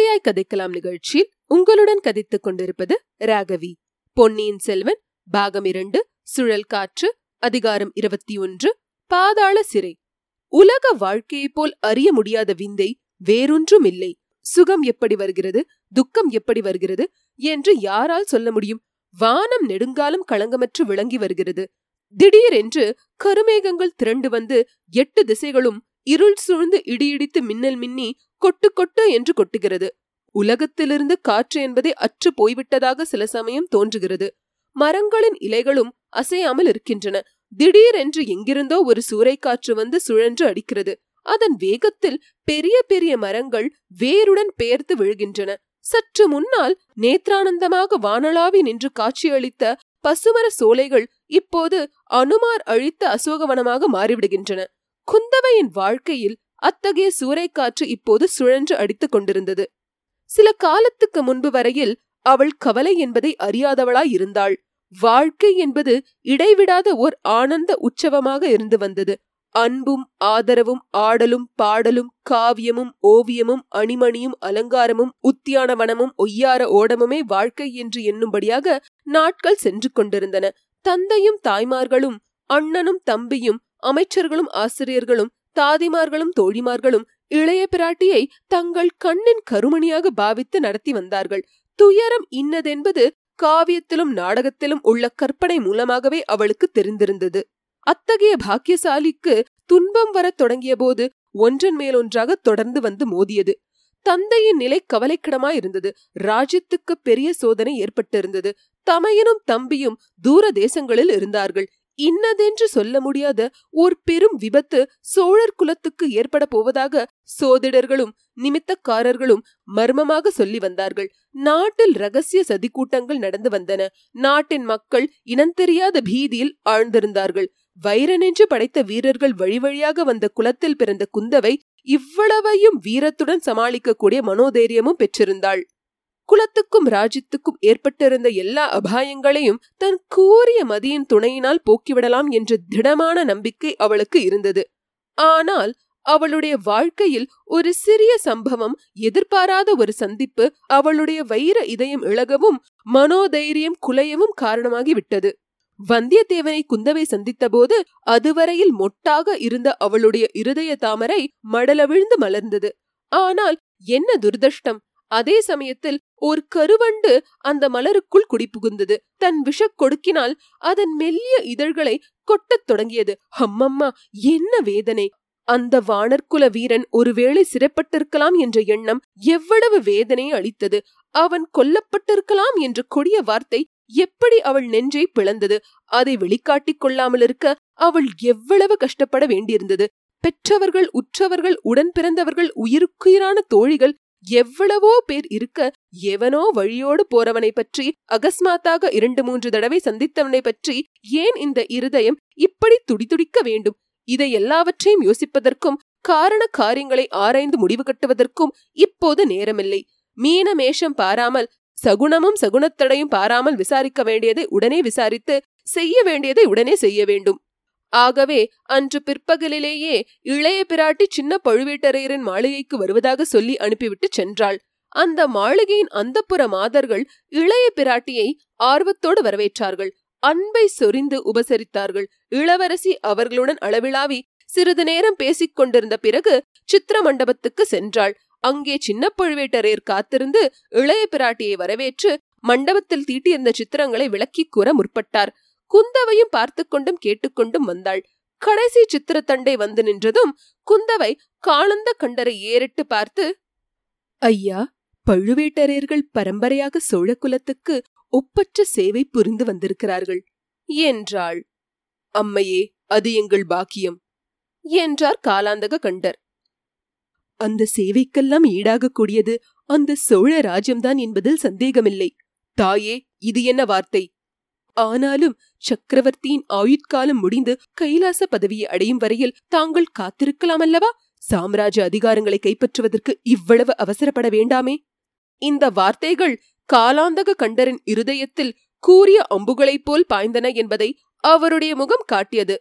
கதையாய் கதைக்கலாம் நிகழ்ச்சியில் உங்களுடன் கதைத்துக் கொண்டிருப்பது ராகவி. பொன்னியின் செல்வன் பாகம் இரண்டு சுழல் காற்று அதிகாரம் இருபத்தி ஒன்று பாதாள சிறை. உலக வாழ்க்கையைப் போல் அறிய முடியாத விந்தை வேறொன்றும் இல்லை சுகம் எப்படி வருகிறது துக்கம் எப்படி வருகிறது என்று யாரால் சொல்ல முடியும்? வானம் நெடுங்காலம் களங்கமற்று விளங்கி வருகிறது. திடீரென்று கருமேகங்கள் திரண்டு வந்து எட்டு திசைகளும் இருள் சூழ்ந்து இடியிடித்து மின்னல் மின்னி கொட்டு கொட்டு என்று கொட்டுகிறது. உலகத்திலிருந்து காற்று என்பதை அற்று போய்விட்டதாக சில சமயம் தோன்றுகிறது. மரங்களின் இலைகளும் அசையாமல் இருக்கின்றன. திடீரென்று எங்கிருந்தோ ஒரு சூறைக்காற்று வந்து சுழன்று அடிக்கிறது. அதன் வேகத்தில் பெரிய பெரிய மரங்கள் வேருடன் பெயர்த்து விழுகின்றன. சற்று முன்னால் நேத்ரானந்தமாக வானளாவி நின்று காட்சியளித்த பசுமர சோலைகள் இப்போது அனுமார் அழித்த அசோகவனமாக மாறிவிடுகின்றன. குந்தவையின் வாழ்க்கையில் அத்தகைய சூறைக்காற்று இப்போது சுழன்று அடித்துக் கொண்டிருந்தது. சில காலத்துக்கு முன்பு வரையில் அவள் கவலை என்பதை அறியாதவளாய் இருந்தாள். வாழ்க்கை என்பது இடைவிடாத ஓர் ஆனந்த உற்சவமாக இருந்து வந்தது. அன்பும் ஆதரவும் ஆடலும் பாடலும் காவியமும் ஓவியமும் அணிமணியும் அலங்காரமும் உத்தியானவனமும் ஒய்யார ஓடமுமே வாழ்க்கை என்று எண்ணும்படியாக நாட்கள் சென்று கொண்டிருந்தன. தந்தையும் தாய்மார்களும் அண்ணனும் தம்பியும் அமைச்சர்களும் ஆசிரியர்களும் தாதிமார்களும் தோழிமார்களும் இளைய பிராட்டியை தங்கள் கண்ணின் கருமணியாக பாவித்து நடத்தி வந்தார்கள். துயரம் இன்னதென்பது காவியத்திலும் நாடகத்திலும் உள்ள கற்பனை மூலமாகவே அவளுக்கு தெரிந்திருந்தது. அத்தகைய பாக்கியசாலிக்கு துன்பம் வரத் தொடங்கிய போது ஒன்றன் மேலொன்றாக தொடர்ந்து வந்து மோதியது. தந்தையின் நிலை கவலைக்கிடமாய் இருந்தது ராஜ்யத்துக்கு பெரிய சோதனை ஏற்பட்டிருந்தது. தமையனும் தம்பியும் தூர தேசங்களில் இருந்தார்கள். இன்னதென்று சொல்ல முடியாத ஓர் பெரும் விபத்து சோழர் குலத்துக்கு ஏற்பட போவதாக சோதிடர்களும் நிமித்தக்காரர்களும் மர்மமாக சொல்லி வந்தார்கள். நாட்டில் ரகசிய சதிக்கூட்டங்கள் நடந்து வந்தன. நாட்டின் மக்கள் இனந்தெரியாத பீதியில் ஆழ்ந்திருந்தார்கள். வைரனென்று படைத்த வீரர்கள் வழி வழியாக வந்த குலத்தில் பிறந்த குந்தவை இவ்வளவையும் வீரத்துடன் சமாளிக்கக்கூடிய மனோதைரியமும் பெற்றிருந்தாள். குலத்துக்கும் ராஜ்யத்துக்கும் ஏற்பட்டிருந்த எல்லா அபாயங்களையும் தன் கூறிய மதியின் துணையினால் போக்கிவிடலாம் என்ற திடமான நம்பிக்கை அவளுக்கு இருந்தது. ஆனால் அவளுடைய வாழ்க்கையில் ஒரு சிறிய சம்பவம் எதிர்பாராத ஒரு சந்திப்பு அவளுடைய வைர இதயம் இழகவும் மனோதைரியம் குலையவும் காரணமாகி விட்டது. வந்தியத்தேவனை குந்தவை சந்தித்தபோது அதுவரையில் மொட்டாக இருந்த அவளுடைய இருதய தாமரை மடலவிழ்ந்து மலர்ந்தது. ஆனால் என்ன துர்தஷ்டம் அதே சமயத்தில் ஒரு கருவண்டு அந்த மலருக்குள் குடிபுகுந்தது. தன் விஷ கொடுக்கினால் அதன் மெல்லிய இதழ்களை கொட்டத் தொடங்கியது. அம்மம்மா என்ன வேதனை! அந்த வானர்குல வீரன் ஒருவேளை சிறைப்பட்டிருக்கலாம் என்ற எண்ணம் எவ்வளவு வேதனையை அளித்தது. அவன் கொல்லப்பட்டிருக்கலாம் என்ற கொடிய வார்த்தை எப்படி அவள் நெஞ்சை பிளந்தது? அதை வெளிக்காட்டிக் கொள்ளாமல் இருக்க அவள் எவ்வளவு கஷ்டப்பட வேண்டியிருந்தது? பெற்றவர்கள் உற்றவர்கள் உடன் பிறந்தவர்கள் உயிருக்குயிரான தோழிகள் எவ்வளவோ பேர் இருக்க எவனோ வழியோடு போறவனை பற்றி அகஸ்மாத்தாக இரண்டு மூன்று தடவை சந்தித்தவனை பற்றி ஏன் இந்த இருதயம் இப்படி துடிதுடிக்க வேண்டும்? இதை எல்லாவற்றையும் யோசிப்பதற்கும் காரண காரியங்களை ஆராய்ந்து முடிவு கட்டுவதற்கும் இப்போது நேரமில்லை. மீன மேஷம் பாராமல் சகுனமும் சகுனத்தடையும் பாராமல் விசாரிக்க வேண்டியதை உடனே விசாரித்து செய்ய வேண்டியதை உடனே செய்ய வேண்டும். ஆகவே அன்று பிற்பகலிலேயே இளைய பிராட்டி சின்ன பழுவேட்டரையரின் மாளிகைக்கு வருவதாக சொல்லி அனுப்பிவிட்டு சென்றாள். அந்த மாளிகையின் அந்தப்புற மாதர்கள் இளைய பிராட்டியை ஆர்வத்தோடு வரவேற்றார்கள். அன்பை சொரிந்து உபசரித்தார்கள். இளவரசி அவர்களுடன் அளவிலாவி சிறிது நேரம் பேசிக் கொண்டிருந்த பிறகு சித்திர மண்டபத்துக்கு சென்றாள். அங்கே சின்ன பழுவேட்டரையர் காத்திருந்து இளைய பிராட்டியை வரவேற்று மண்டபத்தில் தீட்டியிருந்த சித்திரங்களை விளக்கி கூற முற்பட்டார். குந்தவையும் பார்த்து கொண்டும் கேட்டுக்கொண்டும் வந்தாள். கடைசி சித்திரத்தண்டை வந்து நின்றதும் குந்தவை காலந்த கண்டரை ஏறிட்டு பார்த்து ஐயா பழுவேட்டரையர்கள் பரம்பரையாக சோழ குலத்துக்கு ஒப்பற்ற சேவை புரிந்து வந்திருக்கிறார்கள். என்றாள். அம்மையே அது எங்கள் பாக்கியம் என்றார் காலாந்தக கண்டர். அந்த சேவைக்கெல்லாம் ஈடாகக்கூடியது அந்த சோழ ராஜ்யம்தான் என்பதில் சந்தேகமில்லை. தாயே இது என்ன வார்த்தை? ஆனாலும் சக்கரவர்த்தியின் ஆயுட்காலம் முடிந்து கைலாச பதவியை அடையும் வரையில் தாங்கள் காத்திருக்கலாம் அல்லவா சாம்ராஜ்ய அதிகாரங்களை கைப்பற்றுவதற்கு இவ்வளவு அவசரப்பட வேண்டாமே? இந்த வார்த்தைகள் காலாந்தக கண்டரின் இருதயத்தில் கூறிய அம்புகளைப் போல் பாய்ந்தன என்பதை அவருடைய முகம் காட்டியது.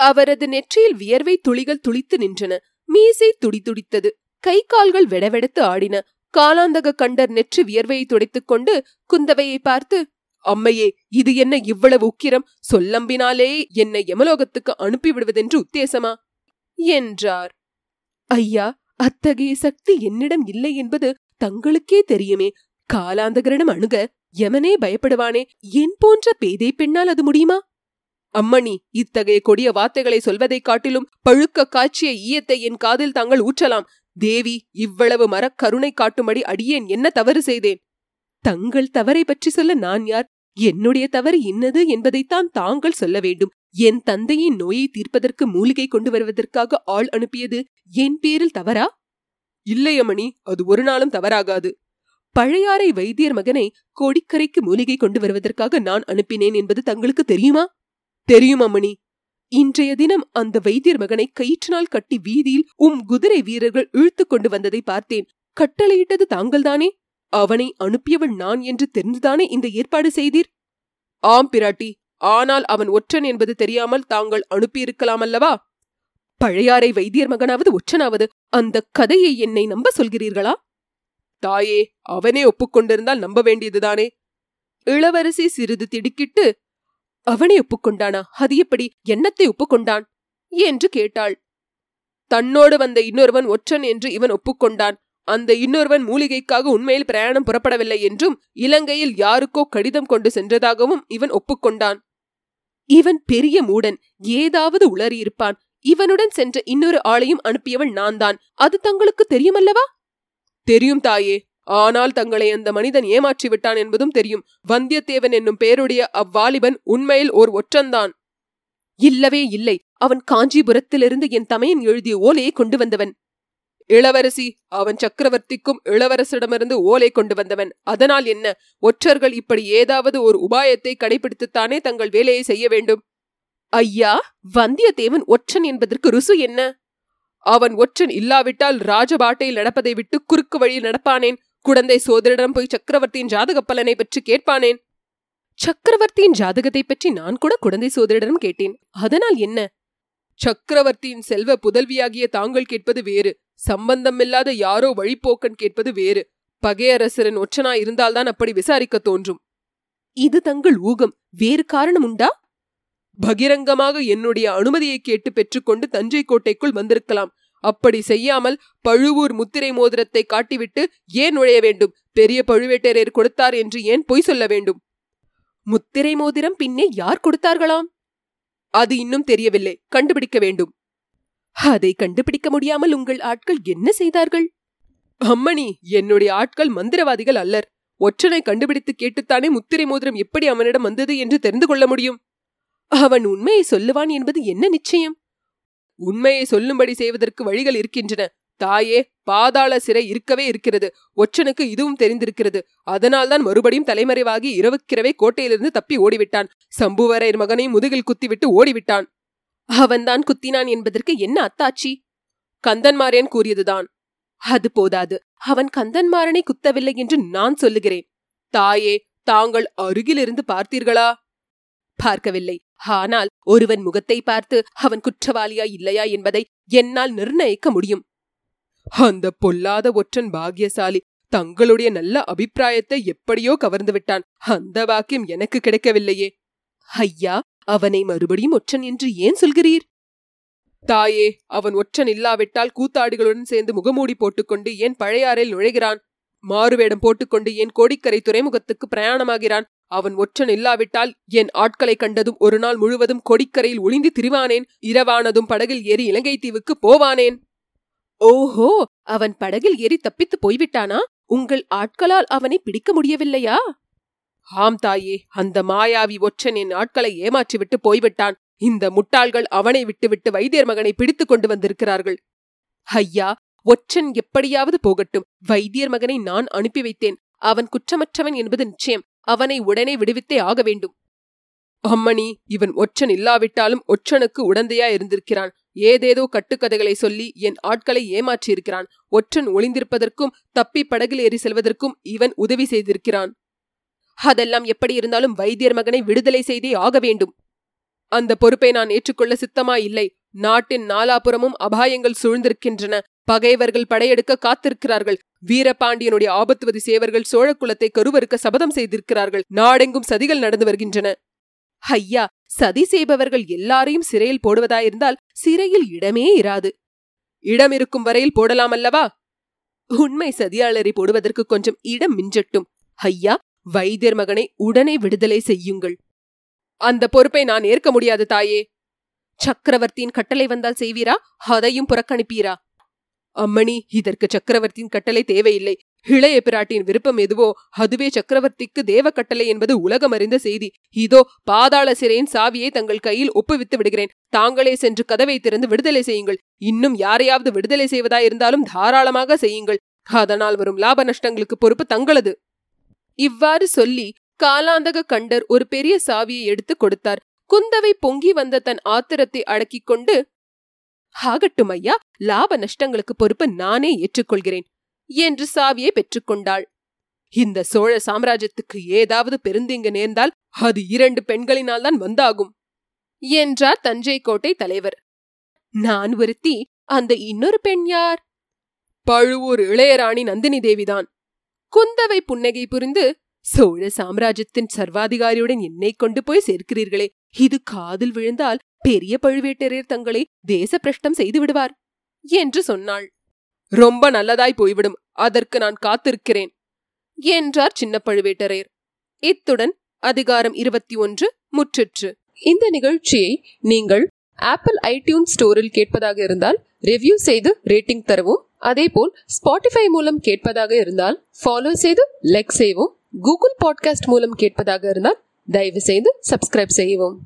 அவரது நெற்றியில் வியர்வை துளிகள் துளித்து நின்றன. மீசை துடிதுடித்தது கை கால்கள் வெடவெடுத்து ஆடின. காலாந்தக கண்டர் நெற்றி வியர்வையை துடைத்துக் கொண்டு குந்தவையை பார்த்து அம்மையே இது என்ன இவ்வளவு உக்கிரம்? சொல்லம்பினாலே என்னை யமலோகத்துக்கு அனுப்பிவிடுவதென்று உத்தேசமா? என்றார். ஐயா அத்தகைய சக்தி என்னிடம் இல்லை என்பது தங்களுக்கே தெரியுமே. காலாந்தகரிடம் அணுக யமனே பயப்படுவானே. என் போன்ற பேதை பெண்ணால் அது முடியுமா? அம்மணி இத்தகைய கொடிய வார்த்தைகளை சொல்வதைக் காட்டிலும் பழுக்க காய்ச்சிய ஈயத்தை என் காதில் தாங்கள் ஊற்றலாம். தேவி இவ்வளவு மரக்கருணை காட்டும்படி அடியேன் என்ன தவறு செய்தேன்? தங்கள் தவறை பற்றி சொல்ல நான் யார்? என்னுடைய தவறு இன்னது என்பதைத்தான் தாங்கள் சொல்ல வேண்டும். என் தந்தையின் நோயை தீர்ப்பதற்கு மூலிகை கொண்டு வருவதற்காக ஆள் அனுப்பியது என் பேரில் தவறா? இல்லையமணி அது ஒரு நாளும் தவறாகாது. பழையாறை வைத்தியர் மகனை கோடிக்கரைக்கு மூலிகை கொண்டு வருவதற்காக நான் அனுப்பினேன் என்பது தங்களுக்கு தெரியுமா? தெரியும் அம்மணி இன்றைய தினம் அந்த வைத்தியர் மகனை கயிற்றினால் கட்டி வீதியில் உம் குதிரை வீரர்கள் இழுத்துக் கொண்டு வந்ததை பார்த்தேன். கட்டளையிட்டது தாங்கள்தானே? அவனை அனுப்பியவள் நான் என்று தெரிந்துதானே இந்த ஏற்பாடு செய்தீர்? ஆம் பிராட்டி ஆனால் அவன் ஒற்றன் என்பது தெரியாமல் தாங்கள் அனுப்பியிருக்கலாம் அல்லவா? பழையாறை வைத்தியர் மகனாவது ஒற்றனாவது அந்த கதையை என்னை நம்ப சொல்கிறீர்களா? தாயே அவனே ஒப்புக்கொண்டிருந்தால் நம்ப வேண்டியதுதானே? இளவரசி சிறிது திடுக்கிட்டு அவனே ஒப்புக்கொண்டானா? அது எப்படி? எண்ணத்தை ஒப்புக்கொண்டான்? என்று கேட்டாள். தன்னோடு வந்த இன்னொருவன் ஒற்றன் என்று இவன் ஒப்புக்கொண்டான். அந்த இன்னொருவன் மூலிகைக்காக உண்மையில் பிரயாணம் புறப்படவில்லை என்றும் இலங்கையில் யாருக்கோ கடிதம் கொண்டு சென்றதாகவும் இவன் ஒப்புக்கொண்டான். இவன் பெரிய மூடன் ஏதாவது உளறியிருப்பான். இவனுடன் சென்ற இன்னொரு ஆளையும் அனுப்பியவள் நான் தான் அது தங்களுக்கு தெரியுமல்லவா? தெரியும் தாயே. ஆனால் தங்களை அந்த மனிதன் ஏமாற்றி விட்டான் என்பதும் தெரியும். வந்தியத்தேவன் என்னும் பெயருடைய அவ்வாலிபன் உண்மையில் ஓர் ஒற்றன்தான் இல்லவே இல்லை. அவன் காஞ்சிபுரத்திலிருந்து என் தமையன் எழுதிய ஓலையை கொண்டு வந்தவன். இளவரசி அவன் சக்கரவர்த்திக்கும் இளவரசிடமிருந்து ஓலை கொண்டு வந்தவன். அதனால் என்ன? ஒற்றர்கள் இப்படி ஏதாவது ஒரு உபாயத்தை கடைபிடித்துத்தானே தங்கள் வேலையை செய்ய வேண்டும். ஐயா வந்தியத்தேவன் ஒற்றன் என்பதற்கு ருசு என்ன? அவன் ஒற்றன் இல்லாவிட்டால் ராஜபாட்டையில் நடப்பதை விட்டு குறுக்கு வழியில் நடப்பானேன்? குழந்தை சோதரிடம் போய் சக்கரவர்த்தியின் ஜாதக பலனை பற்றி கேட்பானேன்? சக்கரவர்த்தியின் ஜாதகத்தை பற்றி நான் கூட குழந்தை சோதரிடம் கேட்டேன். அதனால் என்ன? சக்கரவர்த்தியின் செல்வ புதல்வியாகிய தாங்கள் கேட்பது வேறு. சம்பந்தமில்லாத யாரோ வழிப்போக்கன் கேட்பது வேறு. பகையரசரின் ஒற்றனாய் இருந்தால்தான் அப்படி விசாரிக்க தோன்றும். இது தங்கள் ஊகம். வேறு காரணம் உண்டா? பகிரங்கமாக என்னுடைய அனுமதியை கேட்டு பெற்றுக்கொண்டு தஞ்சை கோட்டைக்குள் வந்திருக்கலாம். அப்படி செய்யாமல் பழுவூர் முத்திரை மோதிரத்தை காட்டிவிட்டு ஏன் நுழைய வேண்டும்? பெரிய பழுவேட்டரையர் கொடுத்தார் என்று ஏன் பொய் சொல்ல வேண்டும்? முத்திரை மோதிரம் பின்னே யார் கொடுத்தார்களாம்? அது இன்னும் தெரியவில்லை. கண்டுபிடிக்க வேண்டும். அதை கண்டுபிடிக்க முடியாமல் உங்கள் ஆட்கள் என்ன செய்தார்கள்? அம்மணி என்னுடைய ஆட்கள் மந்திரவாதிகள் அல்லர். ஒற்றனை கண்டுபிடித்து கேட்டுத்தானே முத்திரை மோதிரம் எப்படி அவனிடம் வந்தது என்று தெரிந்து கொள்ள முடியும்? அவன் உண்மையை சொல்லுவான் என்பது என்ன நிச்சயம்? உண்மையை சொல்லும்படி செய்வதற்கு வழிகள் இருக்கின்றன. தாயே பாதாள சிறை இருக்கவே இருக்கிறது. ஒற்றனுக்கு இதுவும் தெரிந்திருக்கிறது. அதனால்தான் மறுபடியும் தலைமறைவாகி இரவுக்கிரவே கோட்டையிலிருந்து தப்பி ஓடிவிட்டான். சம்புவரையர் மகனை முதுகில் குத்திவிட்டு ஓடிவிட்டான். அவன்தான் குத்தினான் என்பதற்கு என்ன அத்தாச்சி கந்தன்மாரேன் கூறியதுதான். அது போதாது. அவன் கந்தன்மாறனை குத்தவில்லை என்று நான் சொல்லுகிறேன். தாயே தாங்கள் அருகிலிருந்து பார்த்தீர்களா? பார்க்கவில்லை. ஆனால் ஒருவன் முகத்தை பார்த்து அவன் குற்றவாளியா இல்லையா என்பதை என்னால் நிர்ணயிக்க முடியும். அந்த பொல்லாத ஒற்றன் பாக்யசாலி தங்களுடைய நல்ல அபிப்பிராயத்தை எப்படியோ கவர்ந்து விட்டான். அந்த வாக்கியம் எனக்கு கிடைக்கவில்லையே. ஐயா அவனை மறுபடியும் ஒற்றன் என்று ஏன் சொல்கிறீர்? தாயே அவன் ஒற்றன் இல்லாவிட்டால் கூத்தாடிகளுடன் சேர்ந்து முகமூடி போட்டுக்கொண்டு ஏன் பழையாறில் நுழைகிறான்? மாறுவேடம் போட்டுக்கொண்டு ஏன் கோடிக்கரை துறைமுகத்துக்கு பிரயாணமாகிறான்? அவன் ஒற்றன் இல்லாவிட்டால் என் ஆட்களை கண்டதும் ஒரு நாள் முழுவதும் கொடிக்கரையில் ஒளிந்து திரிவானேன். இரவானதும் படகில் ஏறி இலங்கை தீவுக்கு போவானேன். ஓஹோ அவன் படகில் ஏறி தப்பித்து போய்விட்டானா? உங்கள் ஆட்களால் அவனை பிடிக்க முடியவில்லையா? ஆம் தாயே அந்த மாயாவி ஒற்றன் என் ஆட்களை ஏமாற்றிவிட்டு போய்விட்டான். இந்த முட்டாள்கள் அவனை விட்டுவிட்டு வைத்தியர் மகனை பிடித்துக் கொண்டு வந்திருக்கிறார்கள். ஐயா ஒற்றன் எப்படியாவது போகட்டும். வைத்தியர் மகனை நான் அனுப்பி வைத்தேன். அவன் குற்றமற்றவன் என்பது நிச்சயம். அவனை உடனே விடுவித்தே ஆக வேண்டும். அம்மணி இவன் ஒற்றன் இல்லாவிட்டாலும் ஒற்றனுக்கு உடந்தையா இருந்திருக்கிறான். ஏதேதோ கட்டுக்கதைகளை சொல்லி என் ஆட்களை ஏமாற்றியிருக்கிறான். ஒற்றன் ஒளிந்திருப்பதற்கும் தப்பி படகில் ஏறி செல்வதற்கும் இவன் உதவி செய்திருக்கிறான். அதெல்லாம் எப்படி இருந்தாலும் வைத்தியர் மகனை விடுதலை செய்தே ஆக வேண்டும். அந்த பொறுப்பை நான் ஏற்றுக்கொள்ள சித்தமா இல்லை நாட்டின் நாலாபுறமும் அபாயங்கள் சூழ்ந்திருக்கின்றன. பகைவர்கள் படையெடுக்க காத்திருக்கிறார்கள். வீரபாண்டியனுடைய ஆபத்துவதி சேவர்கள் சோழ குலத்தை கருவறுக்க சபதம் செய்திருக்கிறார்கள். நாடெங்கும் சதிகள் நடந்து வருகின்றன. ஐயா சதி செய்பவர்கள் எல்லாரையும் சிறையில் போடுவதாயிருந்தால் சிறையில் இடமே இராது. இடம் இருக்கும் வரையில் போடலாம் அல்லவா உண்மை சதியாளரை போடுவதற்கு கொஞ்சம் இடம் மிஞ்சட்டும். ஐயா வைத்தியர் மகனை உடனே விடுதலை செய்யுங்கள். அந்த பொறுப்பை நான் ஏற்க முடியாது தாயே. சக்கரவர்த்தியின் கட்டளை வந்தால் செய்வீரா? அதையும் புறக்கணிப்பீரா? அம்மணி இதற்கு சக்கரவர்த்தியின் கட்டளை தேவையில்லை. இளைய பிராட்டியின் விருப்பம் எதுவோ அதுவே சக்கரவர்த்திக்கு தேவ கட்டளை என்பது உலகம் அறிந்த செய்தி. இதோ பாதாள சிறையின் சாவியை தங்கள் கையில் ஒப்புவித்து விடுகிறேன். தாங்களே சென்று கதவை திறந்து விடுதலை செய்யுங்கள். இன்னும் யாரையாவது விடுதலை செய்வதாயிருந்தாலும் தாராளமாக செய்யுங்கள். அதனால் வரும் லாப நஷ்டங்களுக்கு பொறுப்பு தங்களது. இவ்வாறு சொல்லி காலாந்தக கண்டர் ஒரு பெரிய சாவியை எடுத்து கொடுத்தார். குந்தவை பொங்கி வந்த தன் ஆத்திரத்தை அடக்கிக் கொண்டு ஆகட்டும் ஐயா லாப நஷ்டங்களுக்கு பொறுப்பு நானே ஏற்றுக்கொள்கிறேன் என்று சாவியை பெற்றுக்கொண்டாள் இந்த சோழ சாம்ராஜ்யத்துக்கு ஏதாவது பெருந்தீங்கு நேர்ந்தால் அது இரண்டு பெண்களினால் தான் வந்தாகும் என்றார் தஞ்சை கோட்டை தலைவர். நான் ஒருத்தி அந்த இன்னொரு பெண் யார்? பழுவூர் இளையராணி நந்தினி தேவிதான். குந்தவை புன்னகை புரிந்து சோழ சாம்ராஜ்யத்தின் சர்வாதிகாரியுடன் என்னை கொண்டு போய் சேர்க்கிறீர்களே இது காதில் விழுந்தால் பெரிய பழுவேட்டரையர் தங்களை தேச பிரஷ்டம் செய்து விடுவார் என்று சொன்னாள். ரொம்ப நல்லதாய் போய்விடும். அதற்கு நான் காத்திருக்கிறேன் என்றார் சின்ன பழுவேட்டரையர். இத்துடன் அதிகாரம் இருபத்தி ஒன்று முற்றிற்று. இந்த நிகழ்ச்சியை நீங்கள் ஆப்பிள் ஐடியூன் ஸ்டோரில் கேட்பதாக இருந்தால் ரிவ்யூ செய்து ரேட்டிங் தரவும். அதேபோல் ஸ்பாட்டிஃபை மூலம் கேட்பதாக இருந்தால் ஃபாலோ செய்து லைக் செய்வோம். கூகுள் பாட்காஸ்ட் மூலம் கேட்பதாக இருந்தால் தயவு செய்து சப்ஸ்கிரைப் செய்யவும்.